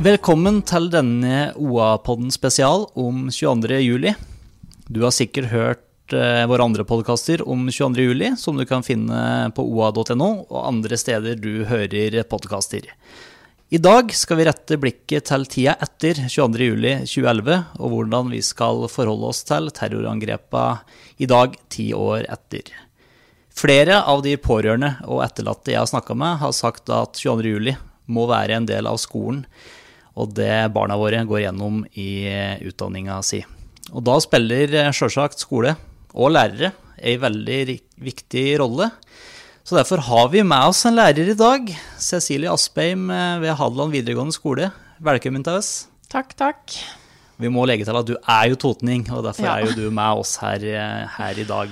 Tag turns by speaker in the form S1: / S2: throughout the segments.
S1: Velkommen til denne OA-podden spesial om 22. juli. Du har sikkert hørt eh, våre andre podkaster om 22. juli, som du kan finne på oa.no og andre steder du hører podkaster. I dag skal vi rette blikket til tida etter 22. juli 2011, og hvordan vi skal forholde oss til terrorangrepene i dag, ti år etter. Flere av de pårørende og etterlatte jeg har snakka med, har sagt at 22. juli må være en del av skolen og det barna våre går gjennom i utdanninga si. Og da spiller sjølsagt skole og lærere ei veldig viktig rolle. Så derfor har vi med oss en lærer i dag, Cecilie Aspeim eh, ved Hadeland videregående skole. Velkommen til oss.
S2: Takk, takk.
S1: Vi må legge til at du er jo totning, og derfor
S2: Ja.
S1: er jo du med oss her, eh, her i dag.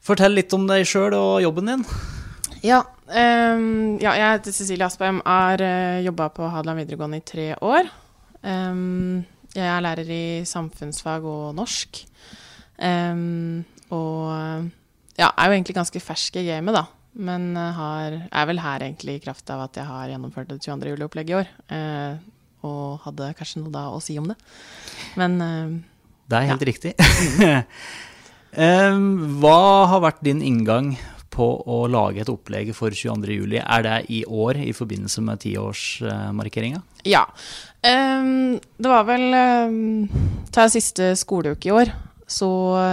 S1: Fortell litt om deg sjøl og jobben din.
S2: Ja, Um, ja jeg heter Cecilie Aspheim, har uh, jobba på Hadeland videregående i tre år. Um, jeg er lærer i samfunnsfag og norsk. Um, og ja, er jo egentlig ganske fersk i gamet, da. Men eh, har, er vel her egentlig i kraft av at jeg har gjennomført det 22. juli-opplegget i år. Uh, og hadde kanskje noe da å si om det. Men uh,
S1: Det er helt riktig. Em, hva har vært din inngang på å lage et opplegg for 22. juli? Er det i år i forbindelse med tiårsmarkeringa?
S2: Ja. Det var vel Ta siste skoleuke i år, så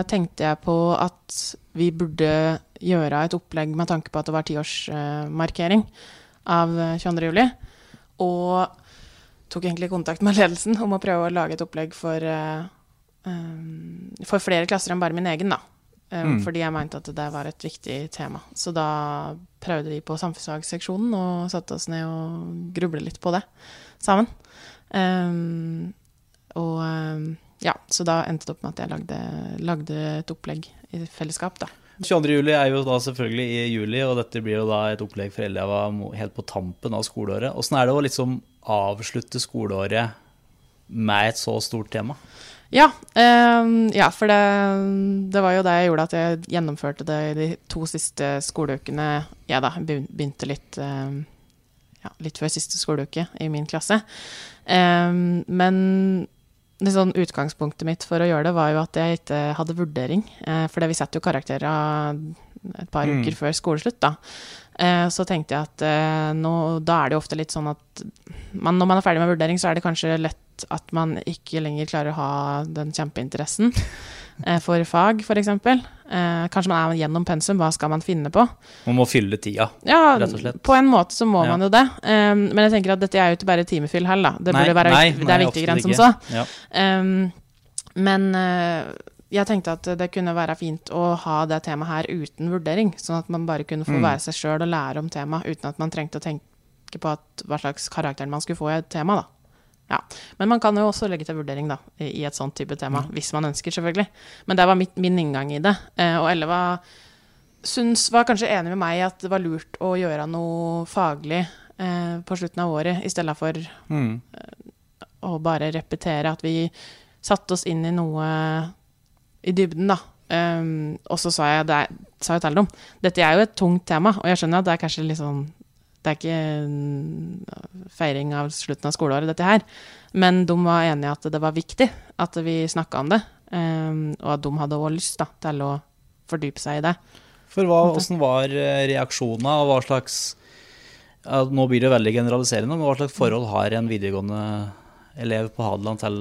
S2: tenkte jeg på at vi burde gjøre et opplegg med tanke på at det var tiårsmarkering av eh, 22. juli. Og tok egentlig kontakt med ledelsen om å prøve å lage et opplegg for, eh, for flere klasser enn bare min egen, da. Um,
S1: Mm.
S2: Fordi jeg mente at det var et viktig tema. Så da prøvde vi på samfunnsfagseksjonen og satte oss ned og grublet litt på det sammen. Um, og um, ja, så da endte det opp med at jeg lagde, lagde et opplegg i fellesskap, da.
S1: 22. juli er jo da selvfølgelig i juli, og dette blir jo da et opplegg for elever helt på tampen av skoleåret. Åssen er det å liksom avslutte skoleåret med et så stort tema?
S2: Ja, um, ja for det, det var jo det jeg gjorde at jeg gjennomførte det i de to siste skoleukene. Jeg da begynte litt, um, ja, litt før siste skoleuke i min klasse. Um, men det sånn utgangspunktet mitt for å gjøre det var jo at jeg ikke hadde vurdering. Uh, for vi setter jo karakterer et par
S1: Mm.
S2: uker før skoleslutt, da. Eh, så tenkte jeg at eh, nå, da er det jo ofte litt sånn at man, når man er ferdig med vurdering, så er det kanskje lett at man ikke lenger klarer å ha den kjempeinteressen eh, for fag, f.eks. Eh, kanskje man er gjennom pensum, hva skal man finne på?
S1: Man må fylle tida.
S2: Ja,
S1: Rett og slett.
S2: på en måte så må
S1: Ja.
S2: man jo det. Eh, men jeg tenker at dette er jo ikke bare timefyll heller, da. Det
S1: Nei,
S2: være
S1: nei,
S2: det
S1: nei,
S2: er viktigere enn som så.
S1: Ja.
S2: Um, men eh, jeg tenkte at det kunne være fint å ha det temaet her uten vurdering, sånn at man bare kunne få
S1: Mm.
S2: være seg sjøl og lære om temaet uten at man trengte å tenke på at, hva slags karakter man skulle få i et tema. da. Ja. Men man kan jo også legge til vurdering da, i et sånt type tema, hvis man ønsker, selvfølgelig. Men det var mitt, min inngang i det. Eh, og Elle var, syns, var kanskje enig med meg i at det var lurt å gjøre noe faglig eh, på slutten av året, i stedet for
S1: Mm.
S2: og bare repetere at vi satte oss inn i noe i dybden, da. Um, og så sa jeg, det er, sa jeg til dem dette er jo et tungt tema, og jeg skjønner at det er kanskje litt sånn Det er ikke feiring av slutten av skoleåret, dette her. Men de var enige at det var viktig at vi snakka om det, um, og at de hadde også lyst da, til å fordype seg i det.
S1: For hva, hvordan var eh, reaksjonene, og hva slags ja, Nå blir det veldig generaliserende, men hva slags forhold har en videregående elev på Hadeland til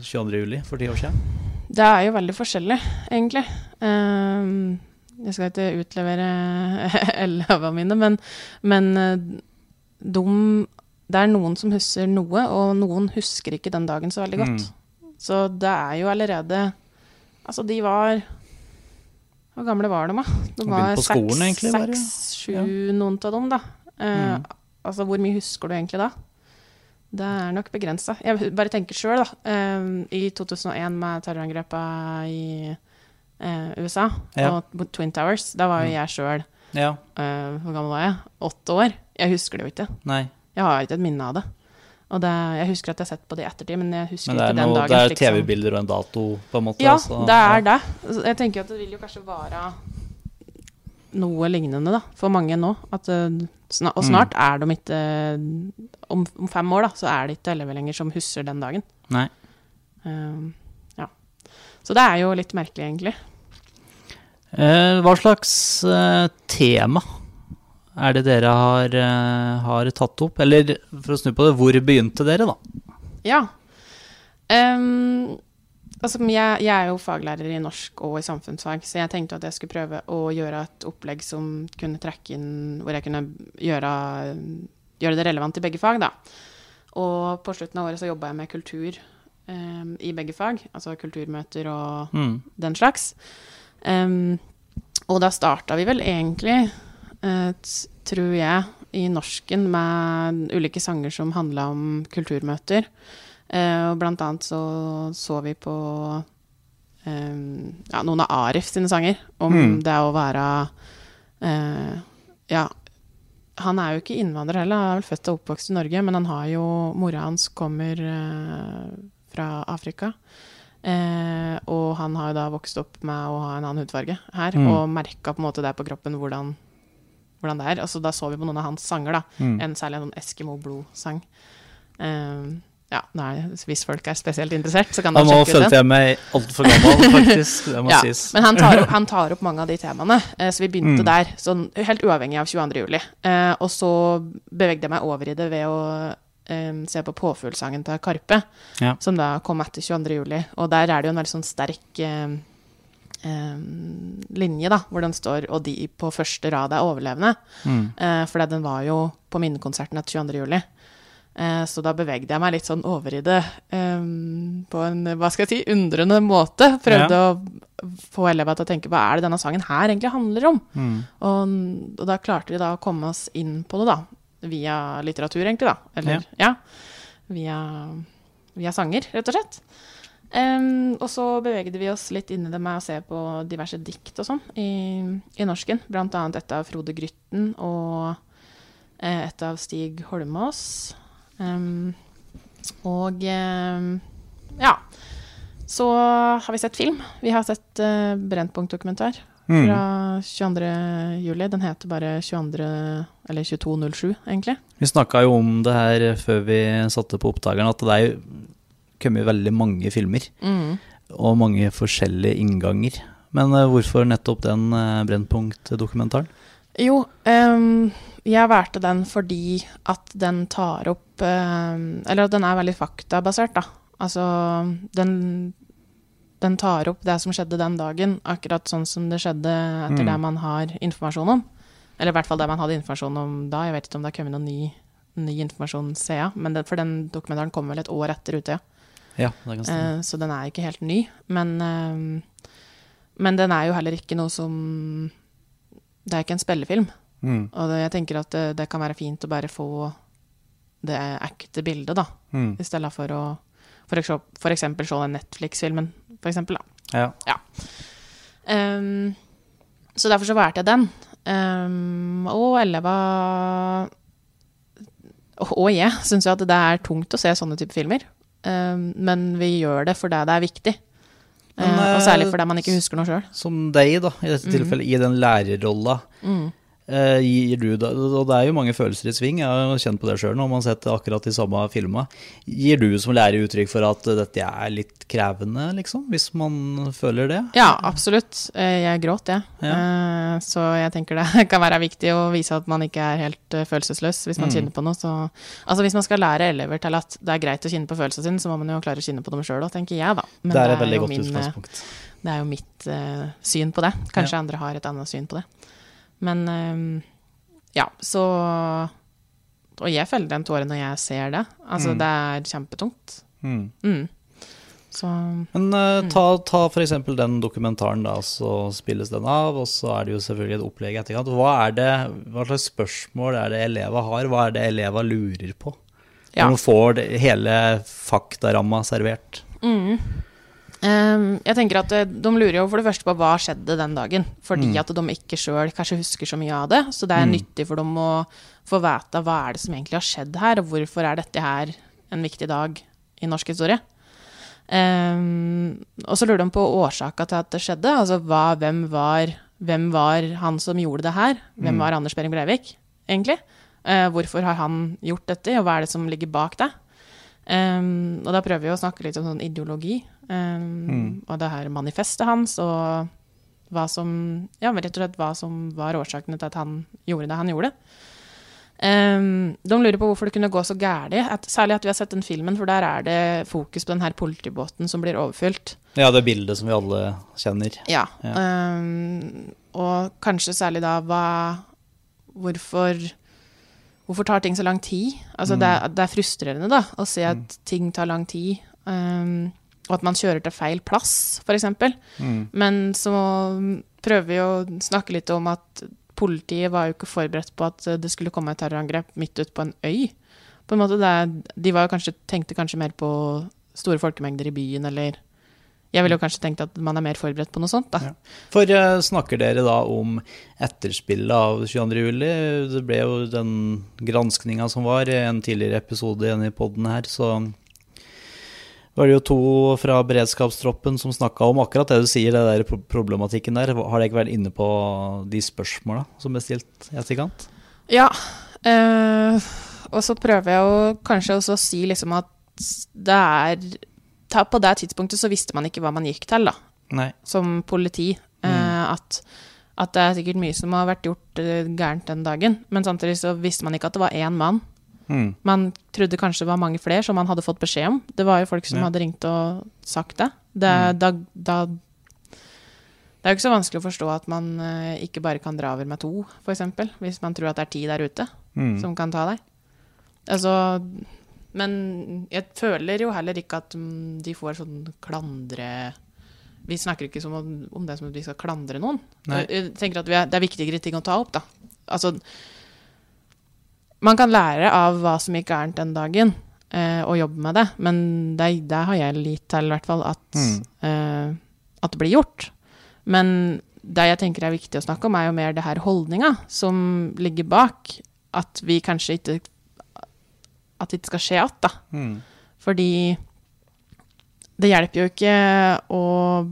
S1: 22. juli for ti år siden?
S2: Det er jo veldig forskjellig, egentlig. Um, jeg skal ikke utlevere elevene mine, men, men eh, de, det er noen som husker noe, og noen husker ikke den dagen så veldig godt. Så det er jo allerede Altså, de var Hvor gamle var de, da? De var
S1: det?
S2: seks, sju, noen av dem, da. Eh,
S1: Mm.
S2: Altså, hvor mye husker du egentlig da? Det er nok begrensa. Jeg bare tenker sjøl, da. Uh, I 2001 med terrorangrepet i eh, USA
S1: Ja.
S2: og Twin Towers, da var jo jeg sjøl
S1: Ja.
S2: eh, Hvor gammel var jeg? Åtte år. Jeg husker det jo ikke.
S1: Nei.
S2: Jeg har ikke et minne av det. Og det, jeg husker at jeg har sett på det i ettertid, men jeg husker
S1: Men
S2: ikke den
S1: noe,
S2: dagen.
S1: det er TV-bilder og en dato, på en måte.
S2: Ja,
S1: altså.
S2: det er det. Jeg tenker at det vil jo kanskje være noe lignende da, for mange nå. At, og snart og
S1: Mm.
S2: snart er de ikke eh, om, om fem år da, så er det ikke elleve lenger som husker den dagen.
S1: Nei.
S2: Um. Så det er jo litt merkelig, egentlig.
S1: Eh, hva slags eh, tema er det dere har, eh, har tatt opp? Eller for å snu på det, hvor begynte dere, da?
S2: Ja. Um, altså, jeg, jeg er jo faglærer i norsk og i samfunnsfag, så jeg tenkte at jeg skulle prøve å gjøre et opplegg som kunne trekke inn Hvor jeg kunne gjøre, gjøre det relevant i begge fag, da. Og på slutten av året så jobba jeg med kultur ehm, i begge fag, altså kulturmøter og
S1: Mm.
S2: den slags. Um, og da starta vi vel egentlig, eh, tror jeg, i norsken med ulike sanger som handla om kulturmøter. Uh, og blant annet så så vi på um, ja, noen av Arif sine sanger, om
S1: Mm.
S2: det å være uh, Ja, han er jo ikke innvandrer heller, han er vel født og oppvokst i Norge, men han har jo Mora hans kommer eh, fra Afrika. Eh, og han har jo da vokst opp med å ha en annen hudfarge her,
S1: Mm.
S2: og merka på en måte det på kroppen hvordan, hvordan det er. Altså, da så vi på noen av hans sanger, da.
S1: Mm.
S2: En særlig en sånn Eskimo Blod-sang. Eh, ja, nei, hvis folk er spesielt interessert, så kan de
S1: nå
S2: sjekke ut den.
S1: følte jeg meg altfor gammel, faktisk. Det må
S2: Ja,
S1: sies.
S2: men han tar, opp, han tar opp mange av de temaene, eh, så vi begynte
S1: Mm.
S2: der. Sånn, helt uavhengig av 22. juli. Eh, og så bevegde jeg meg over i det ved å eh, se på påfuglsangen til Karpe,
S1: Ja.
S2: som da kom etter 22. juli. Og der er det jo en veldig sånn sterk um, linje, da, hvor den står 'og de på første rad er overlevende'.
S1: Mm.
S2: Uh, for den var jo på minnekonserten etter 22. juli. Eh, så da bevegde jeg meg litt sånn over i det på en hva skal jeg si, undrende måte. Prøvde å få elevene til å tenke hva er det denne sangen her egentlig handler om?
S1: Mm.
S2: Og, og da klarte vi da å komme oss inn på det, da. Via litteratur, egentlig, da. Eller ja. via, via sanger, rett og slett. Um, og så bevegde vi oss litt inn i det med å se på diverse dikt og sånn i, i norsken. Blant annet et av Frode Grytten og eh, et av Stig Holmås. Um, og um, ja. Så har vi sett film. Vi har sett uh, Brennpunkt-dokumentar
S1: Mm.
S2: fra 22. juli. Den heter bare 22. eller 2207, egentlig.
S1: Vi snakka jo om det her før vi satte på opptakeren, at det er kommet veldig mange filmer. Og mange forskjellige innganger. Men eh, hvorfor nettopp den uh, Brennpunkt-dokumentaren?
S2: Jo, um, jeg valgte den fordi at den tar opp um, Eller at den er veldig faktabasert, da. Altså, den, den tar opp det som skjedde den dagen, akkurat sånn som det skjedde etter
S1: Mm.
S2: det man har informasjon om. Eller i hvert fall det man hadde informasjon om da. Jeg vet ikke om det har kommet noen ny, ny informasjon siden, men det, for den dokumentaren kommer vel et år etter Utøya.
S1: Ja, det kan.
S2: Eh, så den er ikke helt ny. Men, eh, men den er jo heller ikke noe som Det er ikke en spillefilm.
S1: Mm.
S2: Og det, jeg tenker at det, det kan være fint å bare få det ekte bildet, da.
S1: Mm.
S2: I stedet for å for, eksempel, se den Netflix-filmen, eksempel. Da.
S1: Ja.
S2: Um, så derfor så valgte jeg den. Um, og Elleva og jeg syns jo at det er tungt å se sånne type filmer. Um, men vi gjør det fordi det er viktig.
S1: Men,
S2: uh, og særlig
S1: eh,
S2: fordi man ikke husker noe sjøl.
S1: Som deg, da, i dette tilfellet, i den lærerrolla. eh, gir du da, og det er jo mange følelser i sving, jeg har kjent på det sjøl når man har sett akkurat de samme filma. Gir du som lærer uttrykk for at dette er litt krevende, liksom? Hvis man føler det?
S2: Ja, absolutt. Eh, Jeg gråt, jeg.
S1: Ja.
S2: Eh, Så jeg tenker det kan være viktig å vise at man ikke er helt eh, følelsesløs hvis man
S1: Mm.
S2: kjenner på noe. Så, altså hvis man skal lære elever til at det er greit å kjenne på følelsene sine, så må man jo klare å kjenne på dem sjøl òg, tenker jeg, da. Men
S1: det er et veldig
S2: jo
S1: godt
S2: min, eh,
S1: utgangspunkt.
S2: Det er jo mitt uh, syn på det. Kanskje
S1: Ja.
S2: andre har et annet syn på det. Men eh, ja, så Og jeg feller en tåre når jeg ser det. Altså,
S1: Mm.
S2: det er kjempetungt.
S1: Mm.
S2: Mm. Så
S1: Men uh, ta, ta f.eks. den dokumentaren, da, så spilles den av, og så er det jo selvfølgelig et opplegg etterkant. Hva, er det, hva slags spørsmål er det eleva har? Hva er det eleva lurer på?
S2: Ja.
S1: man får det, hele faktaramma servert.
S2: Mm. Um, jeg tenker at eh, De lurer jo for det første på hva skjedde den dagen. Fordi
S1: Mm.
S2: at de ikke sjøl kanskje husker så mye av det. Så det er
S1: Mm.
S2: nyttig for dem å få vite hva er det som egentlig har skjedd her, og hvorfor er dette her en viktig dag i norsk historie. Um, og så lurer de på årsaka til at det skjedde. Altså hva, hvem, var, hvem var han som gjorde det her? Hvem
S1: Mm.
S2: var Anders Behring Breivik, egentlig? Uh, hvorfor har han gjort dette, og hva er det som ligger bak det? Um, og da prøver vi å snakke litt om sånn ideologi, um,
S1: Mm.
S2: og det her manifestet hans, og hva som Ja, rett og slett hva som var årsakene til at han gjorde det han gjorde. Um, de lurer på hvorfor det kunne gå så At, særlig at vi har sett den filmen, for der er det fokus på den her politibåten som blir overfylt.
S1: Ja, det bildet som vi alle kjenner.
S2: Ja.
S1: Ja.
S2: Og kanskje særlig da hva Hvorfor Hvorfor tar ting så lang tid? Altså, det, er, det er frustrerende da, å se at ting tar lang tid, um, og at man kjører til feil plass, f.eks.
S1: Mm.
S2: Men så prøver vi å snakke litt om at politiet var jo ikke forberedt på at det skulle komme et terrorangrep midt ute på en øy. På en måte det, De var kanskje, tenkte kanskje mer på store folkemengder i byen, eller Jeg ville jo kanskje tenkt at man er mer forberedt på noe sånt, da.
S1: Ja. For uh, snakker dere da om etterspillet av 22. juli? Det ble jo den granskninga som var i en tidligere episode igjen i poden her, så var det jo to fra beredskapstroppen som snakka om akkurat det du sier, det der problematikken der. Har dere ikke vært inne på de spørsmåla som ble stilt i etterkant?
S2: Ja. Uh, og så prøver jeg å kanskje også å si liksom at det er På det tidspunktet så visste man ikke hva man gikk til, da.
S1: Nei.
S2: som politi. Mm. at, at det er sikkert mye som har vært gjort eh, gærent den dagen. Men samtidig så visste man ikke at det var én mann.
S1: Mm.
S2: Man trodde kanskje det var mange flere som man hadde fått beskjed om. Det var jo folk som
S1: Ja.
S2: hadde ringt og sagt det. Det, da, da, det er jo ikke så vanskelig å forstå at man eh, ikke bare kan dra over med to, f.eks. Hvis man tror at det er ti der ute
S1: Mm.
S2: som kan ta deg. Altså Men jeg føler jo heller ikke at mm, de får sånn klandre Vi snakker ikke som om, om det som at vi skal klandre noen.
S1: Nei.
S2: Jeg, tenker at er, Det er viktigere ting å ta opp, da. Altså Man kan lære av hva som gikk gærent den dagen, eh, og jobbe med det, men det, det har jeg litt til, i hvert fall, at,
S1: Mm.
S2: eh, at det blir gjort. Men det jeg tenker er viktig å snakke om, er jo mer det her holdninga som ligger bak. At vi kanskje ikke At det ikke skal skje igjen, da.
S1: Mm.
S2: Fordi det hjelper jo ikke å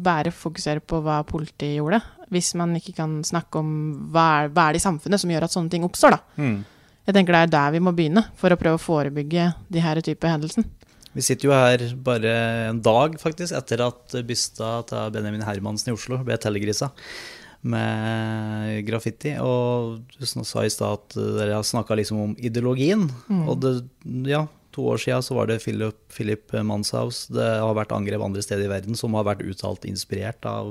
S2: bare fokusere på hva politiet gjorde, hvis man ikke kan snakke om hva er, hva er det i samfunnet som gjør at sånne ting oppstår, da.
S1: Mm.
S2: Jeg tenker det er der vi må begynne, for å prøve å forebygge de her type hendelsene.
S1: Vi sitter jo her bare en dag, faktisk, etter at bysta til Benjamin Hermansen i Oslo ble telegrisa med graffiti. Og du sa i stad at dere har snakka liksom om ideologien. Og det, ja, to år sia så var det Philip, Philip Manshaus. Det har vært angrep andre steder i verden som har vært uttalt inspirert av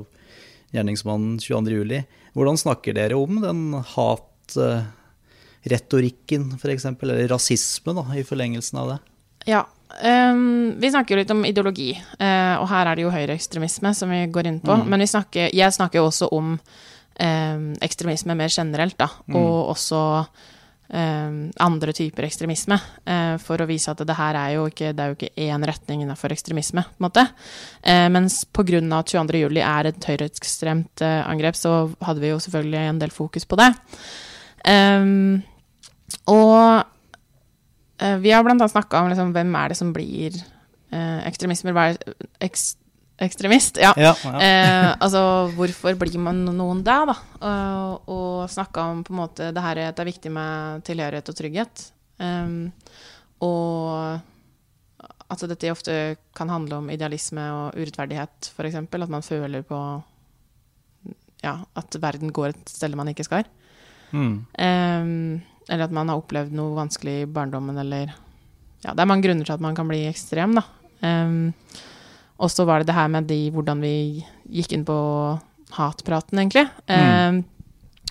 S1: gjerningsmannen 22.07. Hvordan snakker dere om den hatretorikken, f.eks., eller rasisme, da, i forlengelsen av det?
S2: Ja. Ehm, vi snakker jo litt om ideologi, uh, og her er det jo høyreekstremisme som vi går inn på. Men vi snakker, jeg snakker jo også om um, ekstremisme mer generelt, da, og også um, andre typer ekstremisme, Uh, for å vise at det her er jo ikke, det er jo ikke én retning innenfor ekstremisme, på en måte. Uh, mens at 22. juli er et høyreekstremt uh, angrep, så hadde vi jo selvfølgelig en del fokus på det. Og Vi har annet snakka om liksom, hvem er det som blir eh, ekstremismer. Hva er eks, ekstremist? Ja.
S1: Ja, ja.
S2: Eh, altså, hvorfor blir man noen det, da? Og, og snakka om på en måte det her at det er viktig med tilhørighet og trygghet. Um, og at dette ofte kan handle om idealisme og urettferdighet, f.eks. At man føler på ja, at verden går et sted man ikke skal.
S1: Mm.
S2: Ehm, eller at man har opplevd noe vanskelig i barndommen, eller Ja, det er mange grunner til at man kan bli ekstrem, da. Um, og så var det det her med de, hvordan vi gikk inn på hatpraten, egentlig. Ehm,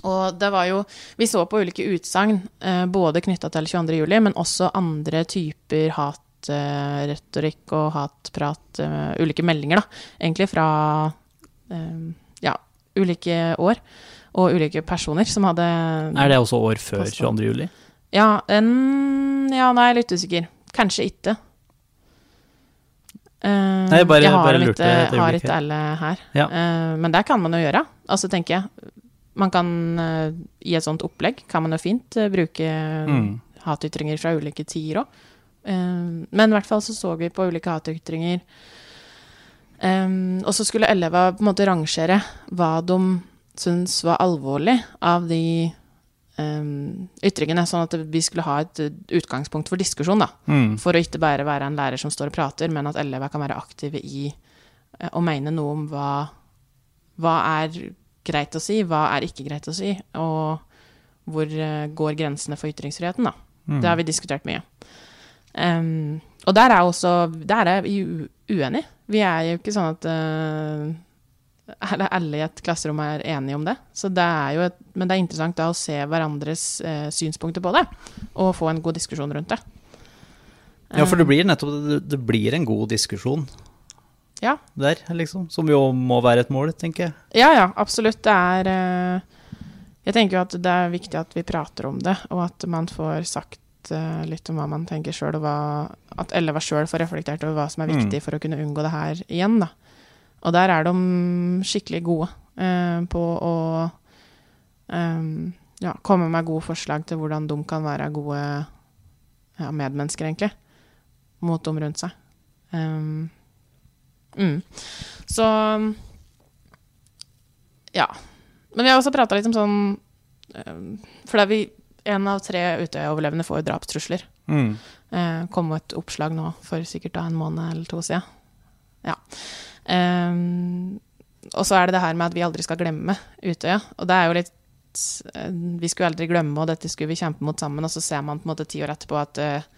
S2: og det var jo Vi så på ulike utsagn, uh, både knytta til 22. juli, men også andre typer hatretorikk hatretorikk og hatprat, uh, ulike meldinger, da, egentlig fra eh, ja, ulike år og ulike personer som hadde
S1: Er det også år før 22. juli?
S2: Ja, en, ja, nå er litt usikker. Kanskje ikke. Uh,
S1: Nei, jeg bare-
S2: har
S1: bare
S2: litt,
S1: et øyeblikk
S2: har ikke alle her.
S1: Ja.
S2: Uh, men det kan man jo gjøre. Altså, tenker jeg. Man kan uh, i et sånt opplegg kan man jo fint eh, bruke
S1: Mm.
S2: hatytringer fra ulike tider òg. men i hvert fall så så vi på ulike hatytringer. Um, og så skulle elevene på en måte rangere hva de syntes var alvorlig av de um, ytringene, sånn at vi skulle ha et uh, utgangspunkt for diskusjon, da.
S1: Mm.
S2: For å ikke bare være en lærer som står og prater, men at elever kan være aktive i eh, å mene noe om hva, hva er greit å si, hva er ikke greit å si, og hvor uh, går grensene for ytringsfriheten, da. Det har vi diskutert mye. Um, og der er også Der er vi uenige. Vi er jo ikke sånn at eh, alle- alle i et klasserom er enige om det. Så det er jo et, men det er interessant da å se hverandres eh, synspunkter på det, og få en god diskusjon rundt det.
S1: Ja, for det blir nettopp det, blir en god diskusjon
S2: Ja,
S1: der, liksom. Som jo må være et mål, tenker jeg.
S2: ja, ja absolutt. Det er eh, Jeg tenker jo at det er viktig at vi prater om det, og at man får sagt eh, litt om hva man tenker sjøl, og hva, at elever sjøl får reflektert over hva som er viktig for å kunne unngå det her igjen, da. Og der er de skikkelig gode eh, på å eh, ja, komme med gode forslag til hvordan de kan være gode ja, medmennesker, egentlig, mot dem rundt seg. Um, mm. Så ja. Men vi har også prata litt om sånn um, For det er vi en av tre Utøya-overlevende får drapstrusler.
S1: Mm.
S2: Eh, kom et oppslag nå for sikkert da en måned eller to siden. Ja. Ehm, og så er det det her med at vi aldri skal glemme Utøya. Og det er jo litt eh, Vi skulle aldri glemme, og dette skulle vi kjempe mot sammen. Og så ser man på en måte ti år etterpå at uh,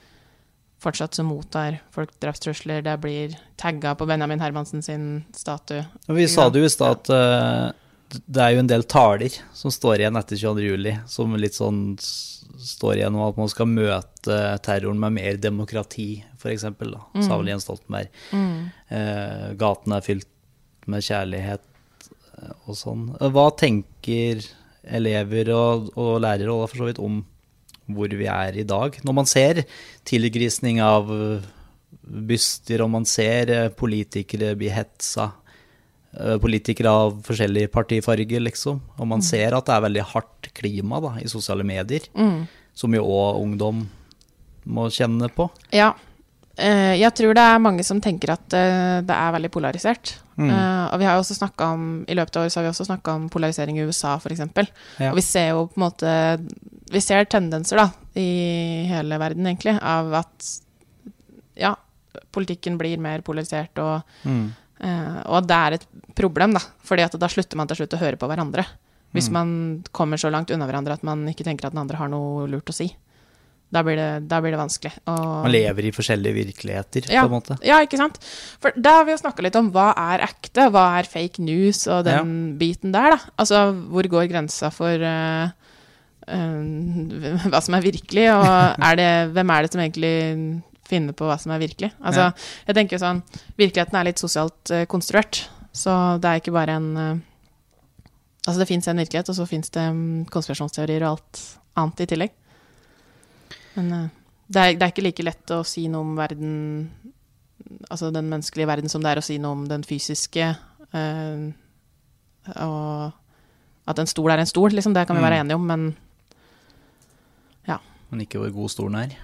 S2: fortsatt så mottar folk drapstrusler. Det blir tagga på Benjamin Hermansen sin statue.
S1: Og vi sa det jo i stad at eh, det er jo en del taler som står igjen etter 22. juli, som litt sånn står igjen om at man skal møte terroren med mer demokrati, f.eks., da, sa vel Jens Stoltenberg. Eh, gaten er fylt med kjærlighet eh, og sånn. Eh, Hva tenker elever og, og lærere og for så vidt om hvor vi er i dag? Når man ser tilgrisning av eh, byster, og man ser politikere bli hetsa, politikere av forskjellig partifarge, liksom, og man ser at det er veldig hardt klima da, i sosiale medier, som jo òg ungdom må kjenne på.
S2: Ja. Eh, jeg tror det er mange som tenker at eh, det er veldig polarisert. Mm. og vi har jo også snakka om, I løpet av året så har vi også snakka om polarisering i USA, f.eks.
S1: Ja.
S2: Og vi ser jo på en måte Vi ser tendenser da, i hele verden, egentlig, av at ja, politikken blir mer polarisert, og, eh, og at det er et problem, da. fordi at da slutter man til slutt å høre på hverandre. Hvis man kommer så langt unna hverandre at man ikke tenker at den andre har noe lurt å si. Da blir det, da blir det vanskelig. Og-
S1: Man lever i forskjellige virkeligheter,
S2: ja,
S1: på en måte.
S2: Ja, ikke sant? For da har vi jo snakka litt om hva er ekte, hva er fake news, og den biten der, da. Altså, hvor går grensa for uh, uh, hva som er virkelig, og er det, hvem er det som egentlig finner på hva som er virkelig? Altså, jeg tenker sånn, virkeligheten er litt sosialt uh, konstruert, så det er ikke bare en uh, Altså, det fins en virkelighet, og så fins det um, konspirasjonsteorier og alt annet i tillegg. Men uh, det, er, det er ikke like lett å si noe om verden Altså den menneskelige verden som det er å si noe om den fysiske. eh, og at en stol er en stol, liksom. Det kan vi være enige om, men
S1: Men ikke hvor god stolen er.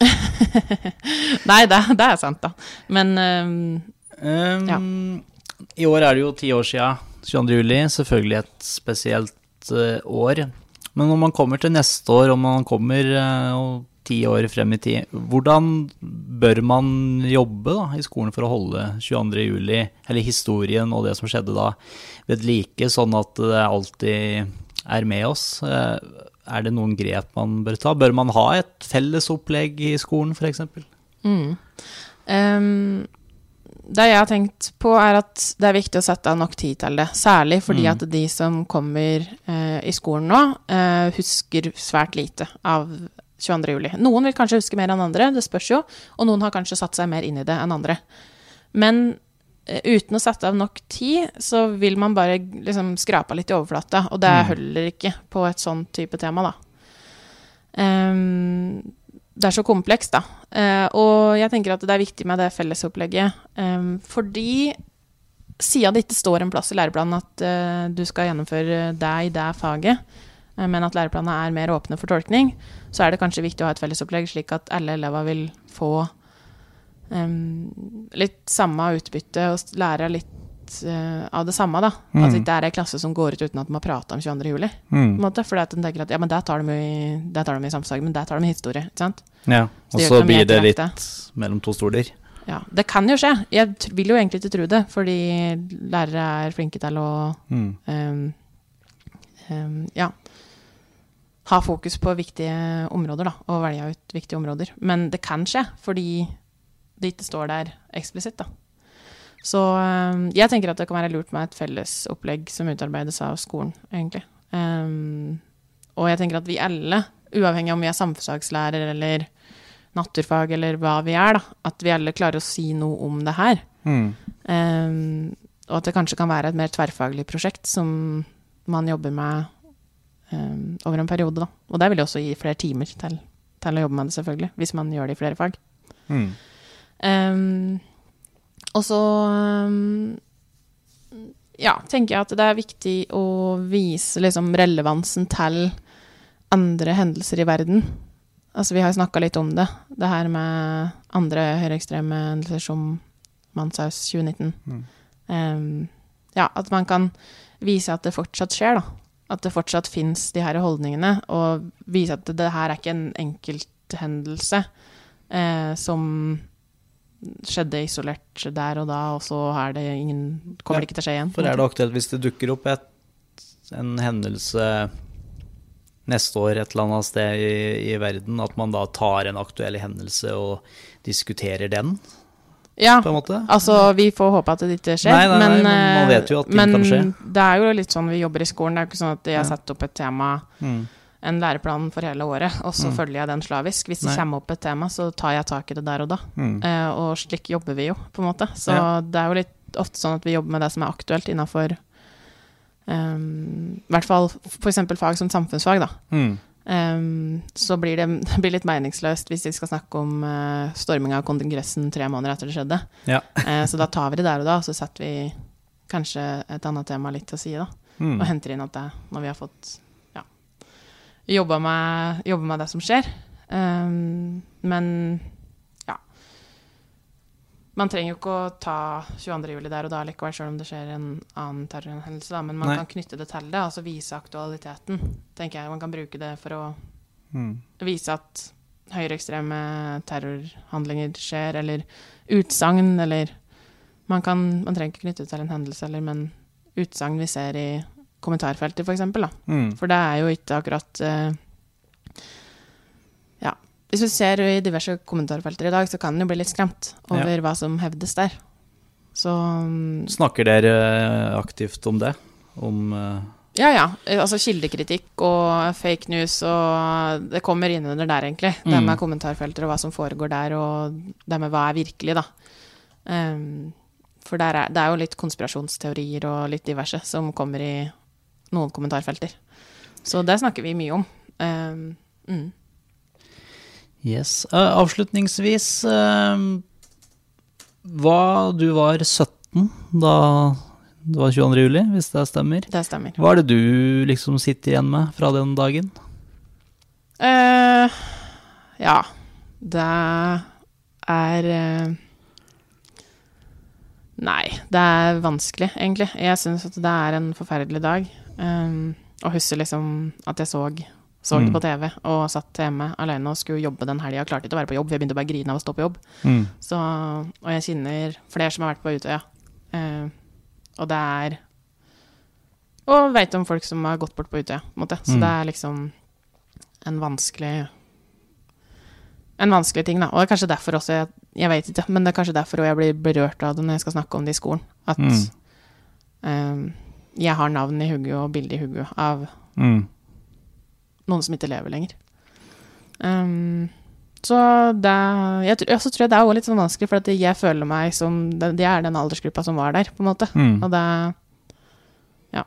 S2: Nei, det, det er sant, da. Men um,
S1: Um,
S2: Ja.
S1: I år er det jo ti år sia 22. juli, selvfølgelig et spesielt uh, år. Men når man kommer til neste år, og man kommer uh, ti år frem i tid, hvordan bør man jobbe da, i skolen for å holde 22. juli, eller historien og det som skjedde da, ved like, sånn at det alltid er med oss? Eh, er det noen grep man bør ta? Bør man ha et felles opplegg i skolen, f.eks.?
S2: Ehm, det jeg har tenkt på, er at det er viktig å sette av nok tid til det. Særlig fordi at de som kommer eh, i skolen nå, eh, husker svært lite av 22. juli. Noen vil kanskje huske mer enn andre, det spørs jo, og noen har kanskje satt seg mer inn i det enn andre. Men uten å sette av nok tid, så vil man bare liksom skrape litt i overflata, og det
S1: Mm.
S2: holder ikke på et sånn type tema, da. Um, det er så komplekst, da. Uh, og jeg tenker at det er viktig med det fellesopplegget, Um, fordi siden det ikke står en plass i læreplanen at uh, du skal gjennomføre det i det faget, eh, men at læreplanene er mer åpne for tolkning, så er det kanskje viktig å ha et fellesopplegg slik at alle elever vil få em, litt samme utbytte og lære litt uh, av det samme, da. At det ikke er ei klasse som går ut uten at de har prata om 22. juli. En måte, fordi at de tenker at ja, men det tar de i, der tar de i samfunnsfag, men det tar de i historie. ikke sant?
S1: Ja, og så,
S2: så de
S1: blir det
S2: direkte.
S1: litt mellom to stoler.
S2: Ja, Det kan jo skje. Jeg vil jo egentlig ikke tro det, fordi lærere er flinke til å
S1: Mm.
S2: um, um, ja, ha fokus på viktige områder, da, og velge ut viktige områder. Men det kan skje, fordi det ikke står der eksplisitt, da. Så em, jeg tenker at det kan være lurt med et felles opplegg som utarbeides av skolen, egentlig. Um, og jeg tenker at vi alle, uavhengig om vi er samfunnsfagslærer eller naturfag eller hva vi er, da, at vi alle klarer å si noe om det her.
S1: Mm.
S2: Um, og at det kanskje kan være et mer tverrfaglig prosjekt som man jobber med um, over en periode. Da. Og det vil jo også gi flere timer til, til å jobbe med det, selvfølgelig, hvis man gjør det i flere fag.
S1: Mm.
S2: Em, og så em, ja, tenker jeg at det er viktig å vise liksom, relevansen til andre hendelser i verden. Altså, vi har snakka litt om det, det her med andre høyreekstreme hendelser som Manshaus 2019. Em, ja, at man kan vise at det fortsatt skjer, da. At det fortsatt fins de her holdningene, og vise at det, det her er ikke en enkelthendelse eh, som skjedde isolert der og da, og så det ingen Kommer det ikke til å skje igjen.
S1: For er det aktuelt hvis det dukker opp et, en hendelse neste år et eller annet sted i, i verden, at man da tar en aktuell hendelse og diskuterer den,
S2: Ja,
S1: på en måte?
S2: altså vi får håpe at det ikke skjer.
S1: Nei, nei, nei,
S2: men,
S1: men man
S2: eh,
S1: vet jo at ting
S2: men
S1: kan skje.
S2: det er jo litt sånn vi jobber i skolen. Det er jo ikke sånn at jeg har satt opp et tema,
S1: Mm.
S2: En læreplan for hele året, og så
S1: Mm.
S2: følger jeg den slavisk. Hvis det kommer opp et tema, så tar jeg tak i det der og da.
S1: Mm.
S2: Eh, og slik jobber vi jo, på en måte. Så
S1: Ja.
S2: det er jo litt ofte sånn at vi jobber med det som er aktuelt innafor um, I hvert fall f.eks. fag som samfunnsfag, da.
S1: Mm.
S2: Um, så blir det, det blir litt meningsløst hvis vi skal snakke om uh, storminga av kongressen tre måneder etter det skjedde.
S1: Ja.
S2: uh, så da tar vi det der og da, og så setter vi kanskje et annet tema litt til side, da.
S1: Mm.
S2: Og henter inn at det når vi har fått jobba med, jobba med det som skjer. Um, men ja. Man trenger jo ikke å ta 22. juli der og da likevel, selv om det skjer en annen terrorhendelse. Men man
S1: Nei.
S2: kan knytte det til det, altså vise aktualiteten. tenker jeg Man kan bruke det for å
S1: Mm.
S2: vise at høyreekstreme terrorhandlinger skjer, eller utsagn, eller man, kan, man trenger ikke knytte det til en hendelse, eller, men utsagn vi ser i kommentarfeltet, for eksempel.
S1: Mm.
S2: For det er jo ikke akkurat uh, Ja. Hvis du ser i diverse kommentarfelter i dag, så kan en jo bli litt skremt over hva som hevdes der. Så um,
S1: Snakker dere aktivt om det? Om uh,
S2: Ja, ja. Eh, Altså kildekritikk og fake news og Det kommer innunder der, egentlig. Det
S1: Mm.
S2: med kommentarfelter og hva som foregår der, og det med hva er virkelig, da. Um, for der er, det er jo litt konspirasjonsteorier og litt diverse som kommer i noen kommentarfelter. Så det snakker vi mye om. Ehm, mm.
S1: Yes. Uh, avslutningsvis uh, Hva Du var 17 da det var 22. juli, hvis det stemmer.
S2: Det stemmer.
S1: Hva er det du liksom sitter igjen med fra den dagen?
S2: Uh, ja, det er Nei, det er vanskelig, egentlig. Jeg syns at det er en forferdelig dag. Um, og husker liksom at jeg så, så det
S1: Mm.
S2: på TV og satt hjemme alene og skulle jobbe den helga. Klarte ikke å være på jobb, for jeg begynte bare å grine av å stå på jobb.
S1: Mm.
S2: Så, og jeg kjenner flere som har vært på Utøya. Uh, og det er Og veit om folk som har gått bort på Utøya, på en måte. Så
S1: Mm.
S2: det er liksom en vanskelig En vanskelig ting, da. Og det er kanskje derfor også jeg, jeg vet ikke, men det er kanskje derfor jeg blir berørt av det når jeg skal snakke om det i skolen. At
S1: Mm.
S2: Jeg har navn i hugget og bilde i hugget av
S1: Mm.
S2: noen som ikke lever lenger. Um, så det jeg, jeg, så tror jeg det er også litt sånn vanskelig, for jeg føler meg som Det, det er den aldersgruppa som var der, på en måte.
S1: Mm.
S2: Og det Ja.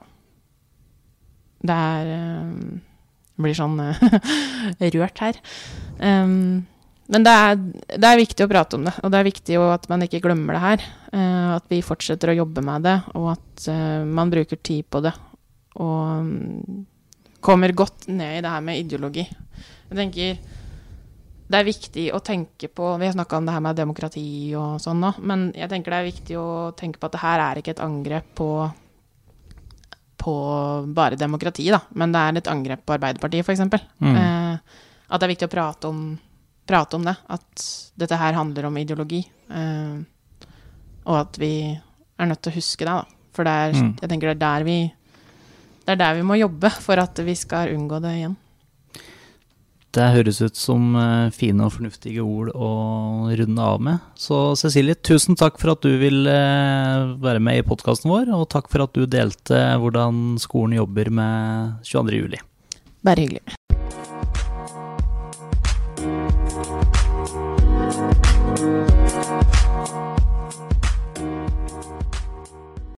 S2: Det er um, Blir sånn rørt her. Um, men det er, det er viktig å prate om det, og det er viktig at man ikke glemmer det her. Uh, at vi fortsetter å jobbe med det, og at uh, man bruker tid på det. Og um, kommer godt ned i det her med ideologi. Jeg tenker det er viktig å tenke på Vi har snakka om det her med demokrati og sånn nå, men jeg tenker det er viktig å tenke på at det her er ikke et angrep på på bare demokrati, da, men det er et angrep på Arbeiderpartiet, f.eks.
S1: Mm.
S2: Uh, at det er viktig å prate om, prate om det. At dette her handler om ideologi. Eh, og at vi er nødt til å huske det, da. For det er,
S1: Mm.
S2: jeg tenker det er der vi Det er der vi må jobbe for at vi skal unngå det igjen.
S1: Det høres ut som eh, fine og fornuftige ord å runde av med. Så Cecilie, tusen takk for at du vil eh, være med i podkasten vår, og takk for at du delte hvordan skolen jobber med 22. juli.
S2: Bare hyggelig.